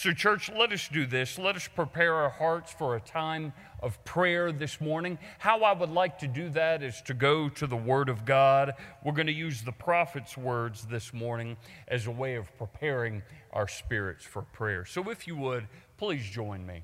So, church, let us do this. Let us prepare our hearts for a time of prayer this morning. How I would like to do that is to go to the Word of God. We're going to use the prophet's words this morning as a way of preparing our spirits for prayer. So, if you would, please join me.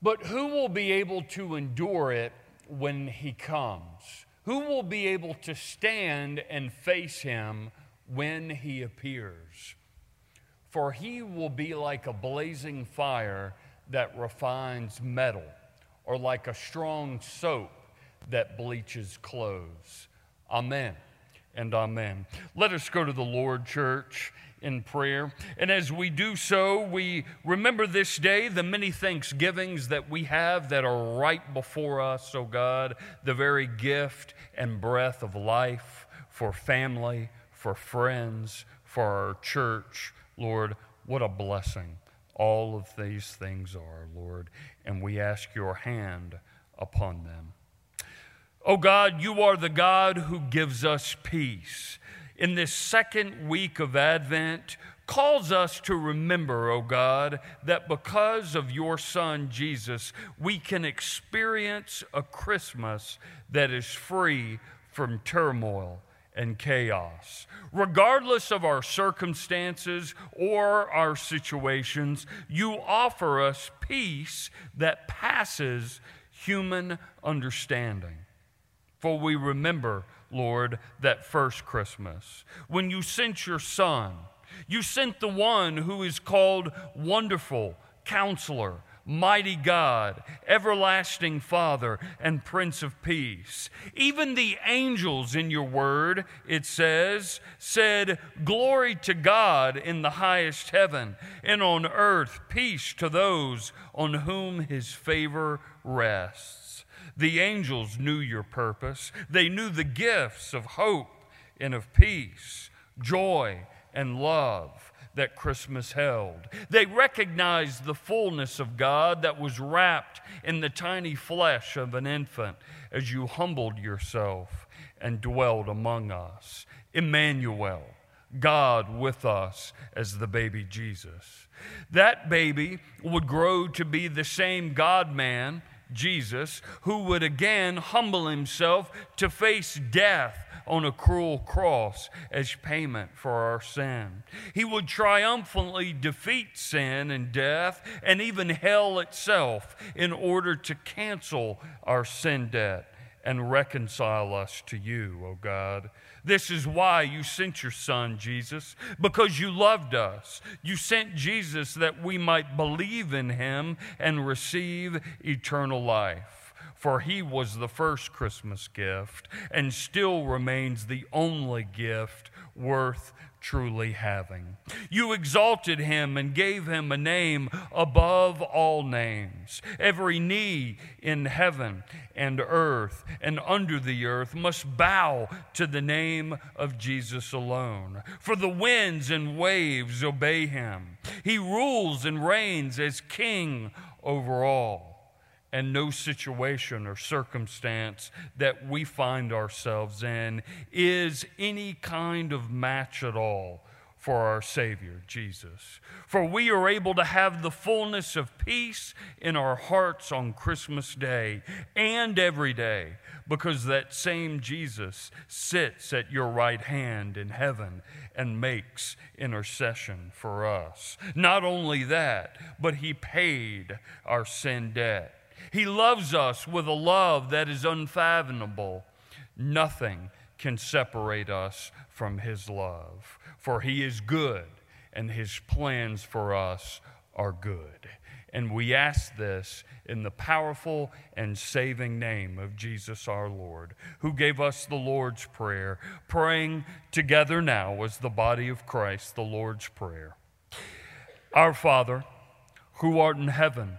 But who will be able to endure it when He comes? Who will be able to stand and face Him when He appears? For he will be like a blazing fire that refines metal, or like a strong soap that bleaches clothes. Amen and amen. Let us go to the Lord, church, in prayer. And as we do so, we remember this day the many thanksgivings that we have that are right before us, oh God, the very gift and breath of life for family, for friends, for our church Lord, what a blessing all of these things are, Lord, and we ask your hand upon them. Oh God, you are the God who gives us peace. In this second week of Advent, calls us to remember, oh God, that because of your Son, Jesus, we can experience a Christmas that is free from turmoil and chaos. Regardless of our circumstances or our situations, you offer us peace that passes human understanding. For we remember, Lord, that first Christmas when you sent your Son. You sent the one who is called Wonderful Counselor mighty God, everlasting Father, and Prince of Peace. Even the angels in your word, it says, said, Glory to God in the highest heaven, and on earth peace to those on whom his favor rests. The angels knew your purpose, they knew the gifts of hope and of peace, joy and love that Christmas held. They recognized the fullness of God that was wrapped in the tiny flesh of an infant as you humbled yourself and dwelled among us. Emmanuel, God with us as the baby Jesus. That baby would grow to be the same God man, Jesus, who would again humble himself to face death on a cruel cross as payment for our sin. He would triumphantly defeat sin and death and even hell itself in order to cancel our sin debt and reconcile us to you, O God. This is why you sent your Son, Jesus, because you loved us. You sent Jesus that we might believe in him and receive eternal life for he was the first Christmas gift and still remains the only gift worth truly having. You exalted him and gave him a name above all names. Every knee in heaven and earth and under the earth must bow to the name of Jesus alone. For the winds and waves obey him. He rules and reigns as king over all and no situation or circumstance that we find ourselves in is any kind of match at all for our Savior, Jesus. For we are able to have the fullness of peace in our hearts on Christmas Day and every day because that same Jesus sits at your right hand in heaven and makes intercession for us. Not only that, but He paid our sin debt. He loves us with a love that is unfathomable. Nothing can separate us from His love, for He is good and His plans for us are good. And we ask this in the powerful and saving name of Jesus our Lord, who gave us the Lord's Prayer, praying together now as the body of Christ, the Lord's Prayer. Our Father, who art in heaven,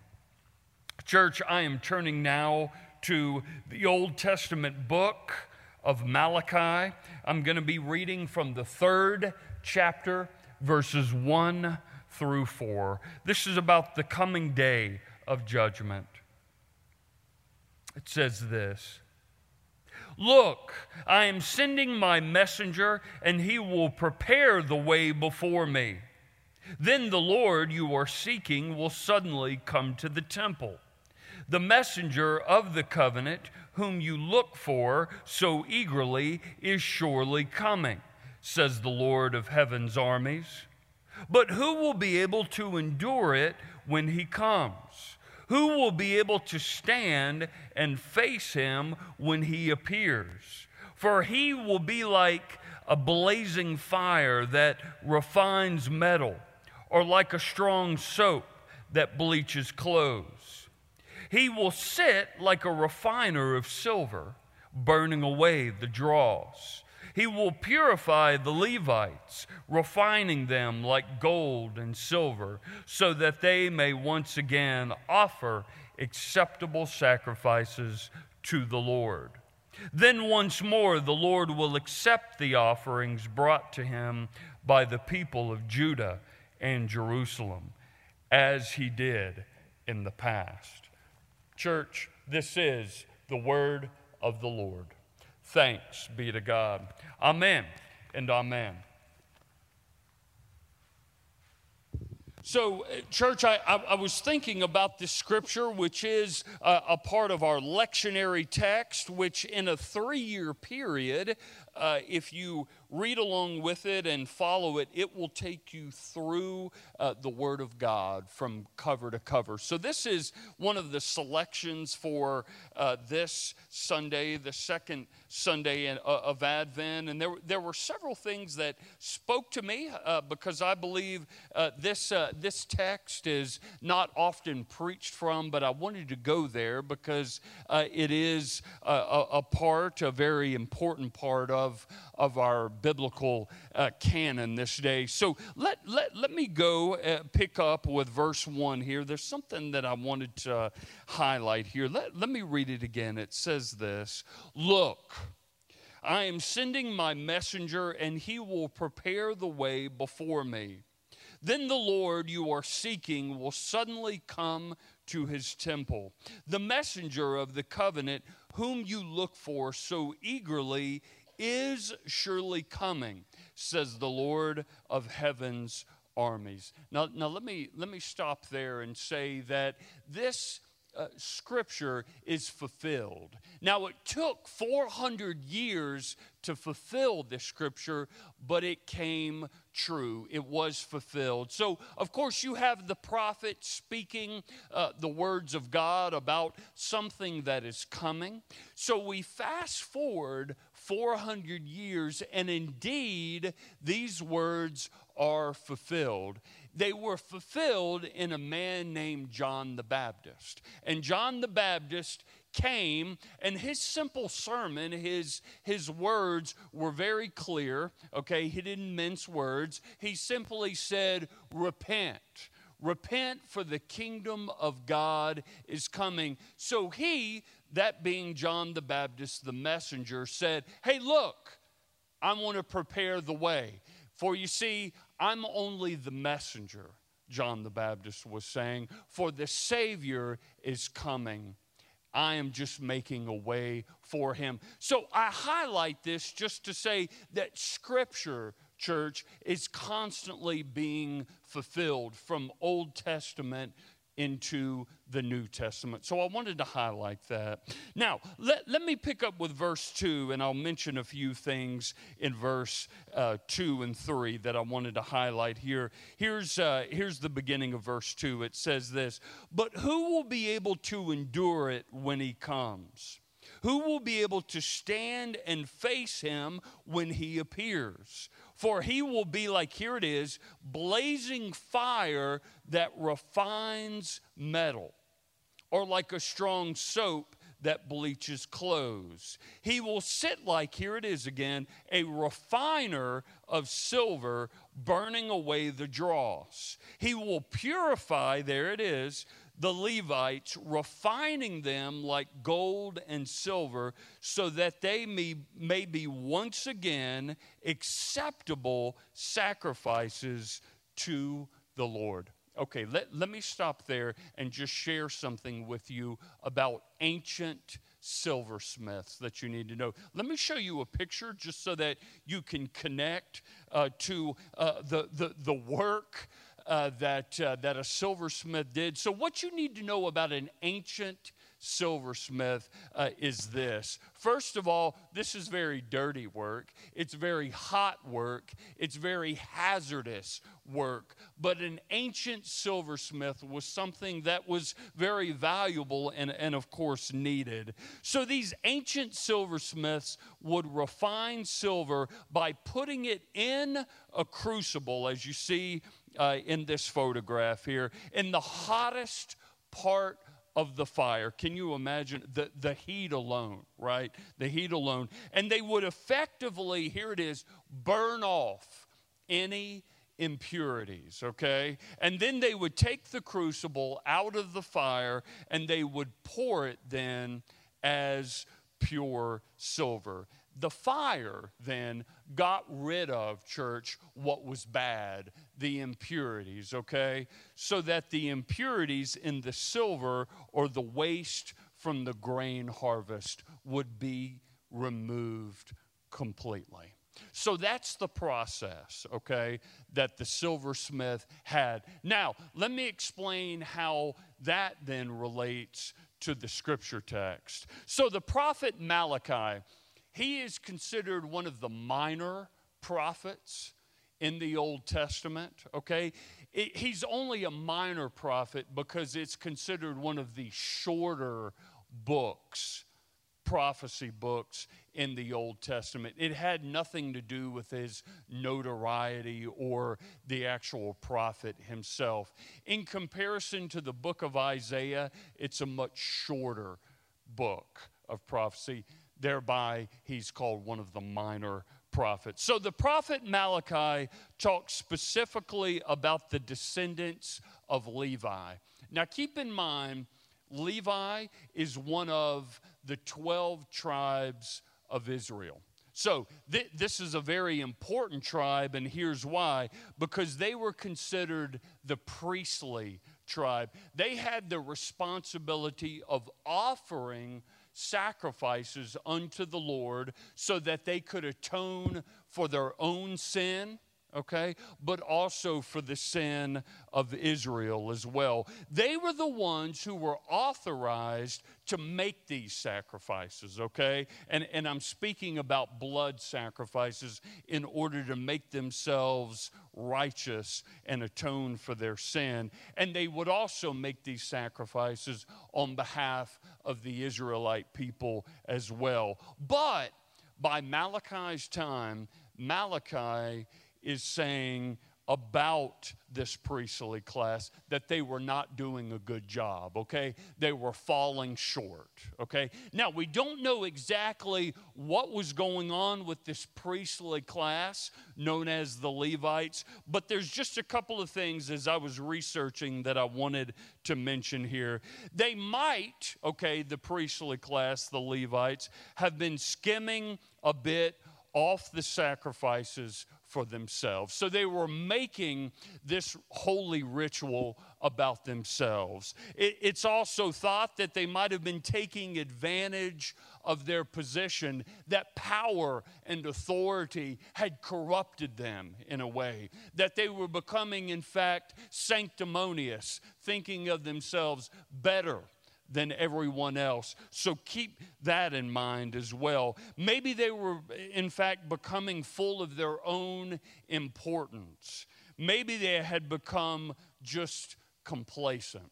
Church, I am turning now to the Old Testament book of Malachi. I'm going to be reading from the third chapter, verses 1 through 4. This is about the coming day of judgment. It says this Look, I am sending my messenger, and he will prepare the way before me. Then the Lord you are seeking will suddenly come to the temple. The messenger of the covenant, whom you look for so eagerly, is surely coming, says the Lord of heaven's armies. But who will be able to endure it when he comes? Who will be able to stand and face him when he appears? For he will be like a blazing fire that refines metal, or like a strong soap that bleaches clothes. He will sit like a refiner of silver, burning away the dross. He will purify the Levites, refining them like gold and silver, so that they may once again offer acceptable sacrifices to the Lord. Then once more the Lord will accept the offerings brought to him by the people of Judah and Jerusalem, as he did in the past. Church, this is the word of the Lord. Thanks be to God. Amen and amen. So, uh, church, I, I, I, was thinking about this scripture, which is a, a part of our lectionary text, which in a three year period, uh, if you read along with it and follow it, it will take you through uh, the Word of God from cover to cover. So, this is one of the selections for uh, this Sunday, the second Sunday in, uh, of Advent. And there, there were several things that spoke to me uh, because I believe uh, this, this text is not often preached from, but I wanted to go there because it is a, a part, a very important part of, of our biblical uh, canon this day. So let, let, let me go uh, pick up with verse 1 here. There's something that I wanted to highlight here. Let, let me read it again. It says this Look, I am sending my messenger, and he will prepare the way before me. Then the Lord you are seeking will suddenly come to his temple. The messenger of the covenant, whom you look for so eagerly, is surely coming, says the Lord of heaven's armies. Now, now let, me, let me stop there and say that this uh, scripture is fulfilled. Now, it took 400 years to fulfill this scripture, but it came true. It was fulfilled. So, of course, you have the prophet speaking uh, the words of God about something that is coming. So, we fast forward 400 years, and indeed, these words are fulfilled. They were fulfilled in a man named John the Baptist. And John the Baptist came and his simple sermon his his words were very clear okay he didn't mince words he simply said repent repent for the kingdom of god is coming so he that being John the Baptist, the messenger, said, Hey, look, I want to prepare the way. For you see, I'm only the messenger, John the Baptist was saying, for the Savior is coming. I am just making a way for him. So I highlight this just to say that Scripture, church, is constantly being fulfilled from Old Testament into the New Testament. So I wanted to highlight that. Now, let, let me pick up with verse 2, and I'll mention a few things in verse uh, 2 and 3 that I wanted to highlight here. Here's, uh, here's the beginning of verse 2. It says this But who will be able to endure it when he comes? Who will be able to stand and face him when he appears? For he will be like, here it is, blazing fire that refines metal, or like a strong soap that bleaches clothes. He will sit like, here it is again, a refiner of silver, burning away the dross. He will purify, there it is, the Levites, refining them like gold and silver, so that they may, may be once again acceptable sacrifices to the Lord. Okay, let, let me stop there and just share something with you about ancient silversmiths that you need to know. Let me show you a picture just so that you can connect uh, to uh, the, the, the work uh, that, uh, that a silversmith did. So, what you need to know about an ancient silversmith uh, is this. First of all, this is very dirty work. It's very hot work. It's very hazardous work. But an ancient silversmith was something that was very valuable and, and of course, needed. So these ancient silversmiths would refine silver by putting it in a crucible, as you see uh, in this photograph here, in the hottest part of the fire. Can you imagine the, the heat alone, right? The heat alone. And they would effectively, here it is, burn off any impurities, okay? And then they would take the crucible out of the fire and they would pour it then as pure silver. The fire then got rid of, church, what was bad, the impurities, okay? So that the impurities in the silver or the waste from the grain harvest would be removed completely. So that's the process, okay, that the silversmith had. Now, let me explain how that then relates to the scripture text. So the prophet Malachi, he is considered one of the minor prophets in the Old Testament, okay? It, he's only a minor prophet because it's considered one of the shorter books, prophecy books in the Old Testament. It had nothing to do with his notoriety or the actual prophet himself. In comparison to the book of Isaiah, it's a much shorter book of prophecy. Thereby, he's called one of the minor prophets. So the prophet Malachi talks specifically about the descendants of Levi. Now, keep in mind, Levi is one of the 12 tribes of Israel. So, th- this is a very important tribe, and here's why because they were considered the priestly tribe. They had the responsibility of offering sacrifices unto the Lord so that they could atone for their own sin okay, but also for the sin of Israel as well. They were the ones who were authorized to make these sacrifices, okay? And, and I'm speaking about blood sacrifices in order to make themselves righteous and atone for their sin. And they would also make these sacrifices on behalf of the Israelite people as well. But by Malachi's time, Malachi is saying about this priestly class that they were not doing a good job, okay? They were falling short, okay? Now, we don't know exactly what was going on with this priestly class known as the Levites, but there's just a couple of things as I was researching that I wanted to mention here. They might, okay, the priestly class, the Levites, have been skimming a bit off the sacrifices for themselves. So they were making this holy ritual about themselves. It, it's also thought that they might have been taking advantage of their position, that power and authority had corrupted them in a way, that they were becoming, in fact, sanctimonious, thinking of themselves better than everyone else. So keep that in mind as well. Maybe they were, in fact, becoming full of their own importance. Maybe they had become just complacent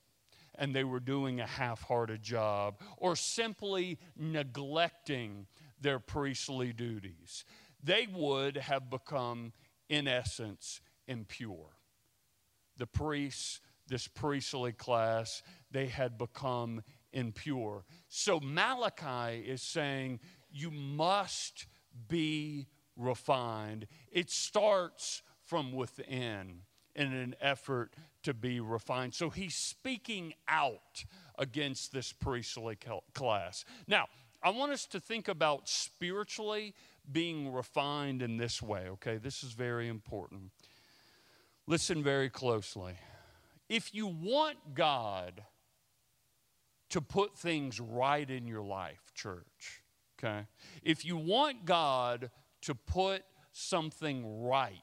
and they were doing a half hearted job or simply neglecting their priestly duties. They would have become, in essence, impure. The priests, this priestly class, they had become impure. So Malachi is saying, You must be refined. It starts from within in an effort to be refined. So he's speaking out against this priestly class. Now, I want us to think about spiritually being refined in this way, okay? This is very important. Listen very closely. If you want God to put things right in your life, church, okay? If you want God to put something right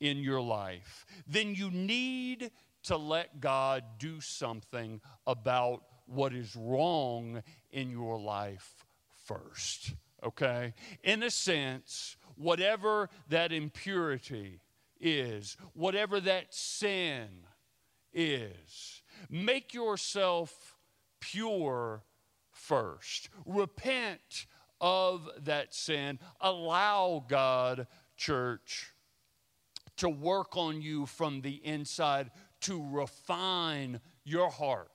in your life, then you need to let God do something about what is wrong in your life first. Okay? In a sense, whatever that impurity is, whatever that sin is, make yourself pure first. Repent of that sin. Allow God, church, to work on you from the inside to refine your heart,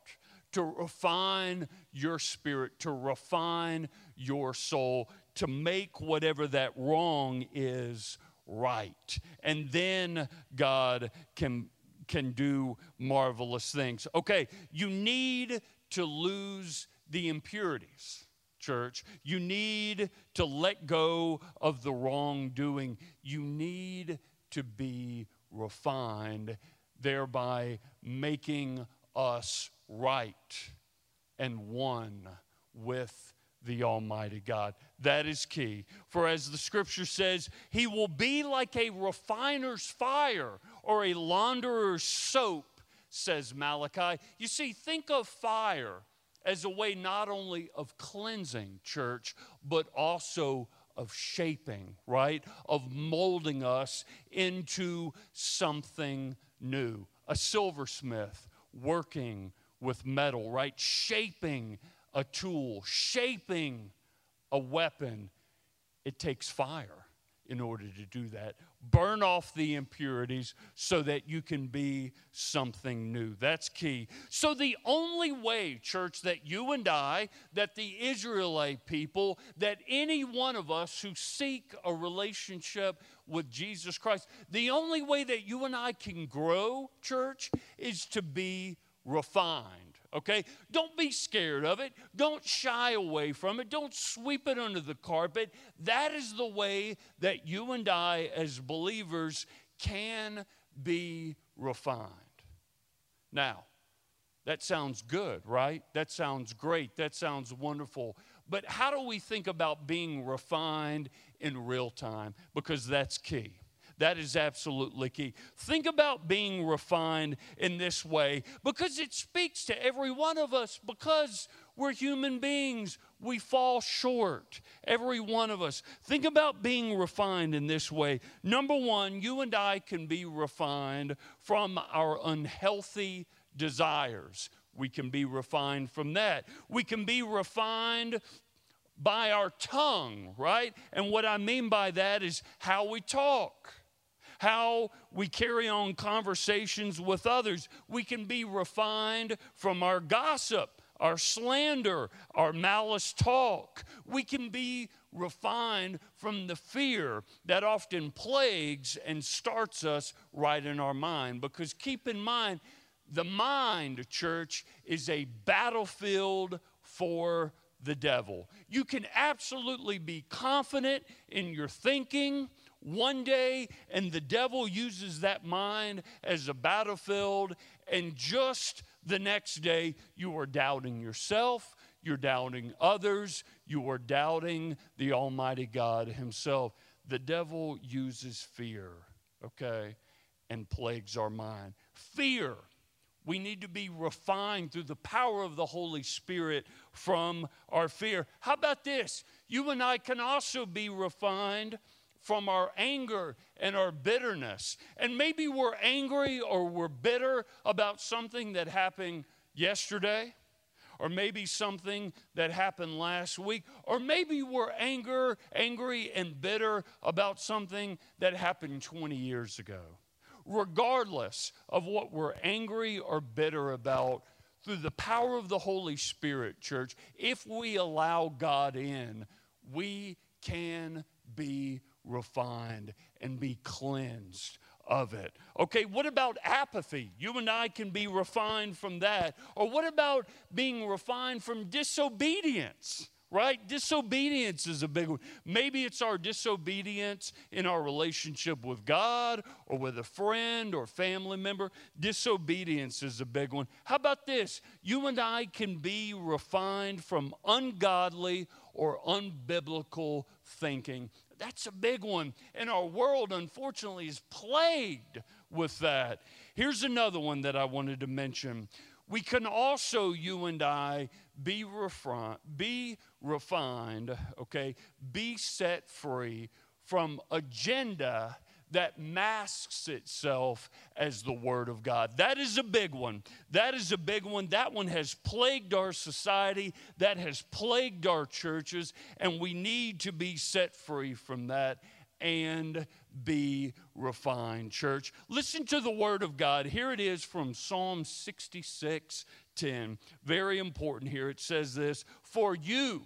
to refine your spirit, to refine your soul, to make whatever that wrong is right. And then God can, can do marvelous things. Okay, you need to lose the impurities church. You need to let go of the wrongdoing. You need to be refined, thereby making us right and one with the Almighty God. That is key. For as the scripture says, He will be like a refiner's fire or a launderer's soap, says Malachi. You see, think of fire as a way not only of cleansing, church, but also of shaping, right? Of molding us into something new. A silversmith working with metal, right? Shaping a tool, shaping a weapon. It takes fire in order to do that. Burn off the impurities so that you can be something new. That's key. So, the only way, church, that you and I, that the Israelite people, that any one of us who seek a relationship with Jesus Christ, the only way that you and I can grow, church, is to be refined okay? Don't be scared of it. Don't shy away from it. Don't sweep it under the carpet. That is the way that you and I, as believers, can be refined. Now, that sounds good, right? That sounds great. That sounds wonderful. But how do we think about being refined in real time? Because that's key. That is absolutely key. Think about being refined in this way because it speaks to every one of us because we're human beings. We fall short, every one of us. Think about being refined in this way. Number one, you and I can be refined from our unhealthy desires. We can be refined from that. We can be refined by our tongue, right? And what I mean by that is how we talk how we carry on conversations with others. We can be refined from our gossip, our slander, our malice talk. We can be refined from the fear that often plagues and starts us right in our mind. Because keep in mind, the mind, church, is a battlefield for the devil. You can absolutely be confident in your thinking one day, and the devil uses that mind as a battlefield, and just the next day, you are doubting yourself, you're doubting others, you are doubting the Almighty God Himself. The devil uses fear, okay, and plagues our mind. Fear. We need to be refined through the power of the Holy Spirit from our fear. How about this? You and I can also be refined from our anger and our bitterness. And maybe we're angry or we're bitter about something that happened yesterday, or maybe something that happened last week, or maybe we're anger, angry and bitter about something that happened 20 years ago. Regardless of what we're angry or bitter about, through the power of the Holy Spirit, church, if we allow God in, we can be refined and be cleansed of it. Okay, what about apathy? You and I can be refined from that. Or what about being refined from disobedience? Right? Disobedience is a big one. Maybe it's our disobedience in our relationship with God or with a friend or family member. Disobedience is a big one. How about this? You and I can be refined from ungodly or unbiblical thinking. That's a big one. And our world, unfortunately, is plagued with that. Here's another one that I wanted to mention. We can also, you and I, be refined, be refined, okay, be set free from agenda that masks itself as the Word of God. That is a big one. That is a big one. That one has plagued our society, that has plagued our churches, and we need to be set free from that and be refined, church. Listen to the Word of God. Here it is from Psalm 66 10. Very important here. It says this For you,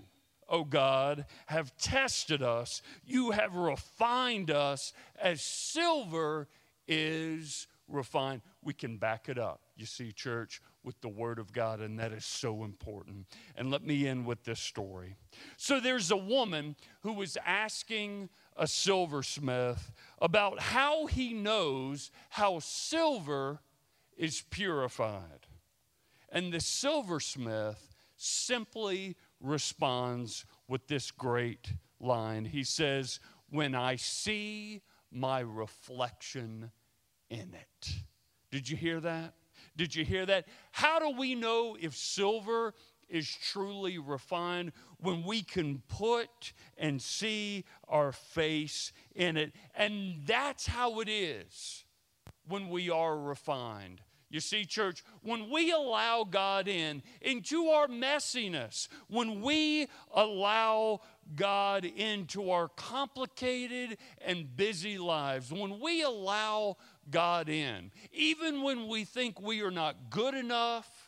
O God, have tested us. You have refined us as silver is refined. We can back it up, you see, church, with the Word of God, and that is so important. And let me end with this story. So there's a woman who was asking a silversmith about how he knows how silver is purified. And the silversmith simply responds with this great line. He says, When I see my reflection in it. Did you hear that? Did you hear that? How do we know if silver is truly refined when we can put and see our face in it? And that's how it is when we are refined. You see, church, when we allow God in into our messiness, when we allow God into our complicated and busy lives, when we allow God in, even when we think we are not good enough,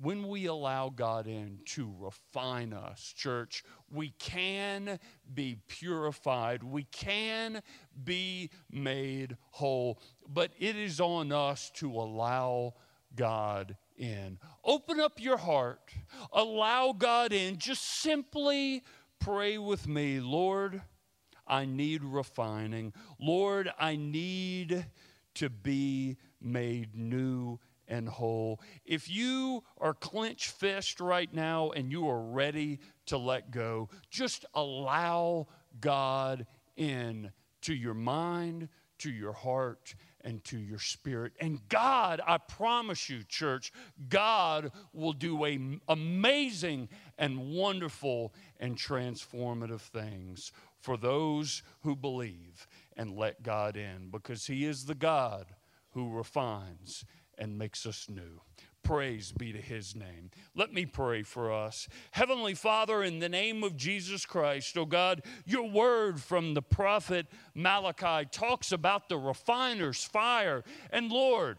when we allow God in to refine us, church, we can be purified. We can be made whole. But it is on us to allow God in. Open up your heart, allow God in. Just simply pray with me, Lord. I need refining. Lord, I need to be made new and whole. If you are clenched fist right now and you are ready to let go, just allow God in to your mind, to your heart, and to your spirit. And God, I promise you, church, God will do a, amazing and wonderful and transformative things for those who believe and let God in because He is the God who refines and makes us new. Praise be to his name. Let me pray for us. Heavenly Father, in the name of Jesus Christ, oh God, your word from the prophet Malachi talks about the refiner's fire. And Lord,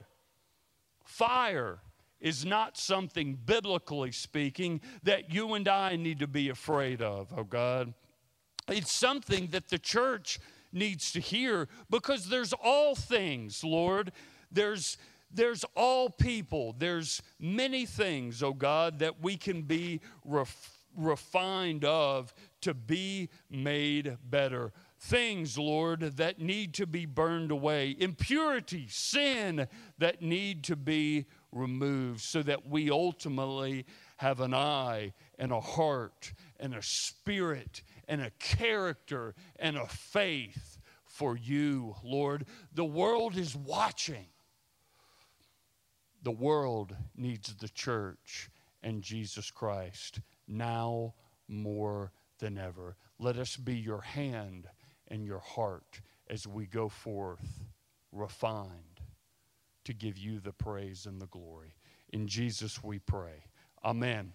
fire is not something, biblically speaking, that you and I need to be afraid of, oh God. It's something that the church needs to hear because there's all things, Lord. There's there's all people, there's many things, oh God, that we can be ref- refined of to be made better. Things, Lord, that need to be burned away, impurity, sin that need to be removed so that we ultimately have an eye and a heart and a spirit and a character and a faith for you, Lord. The world is watching. The world needs the church and Jesus Christ now more than ever. Let us be your hand and your heart as we go forth refined to give you the praise and the glory. In Jesus we pray. Amen.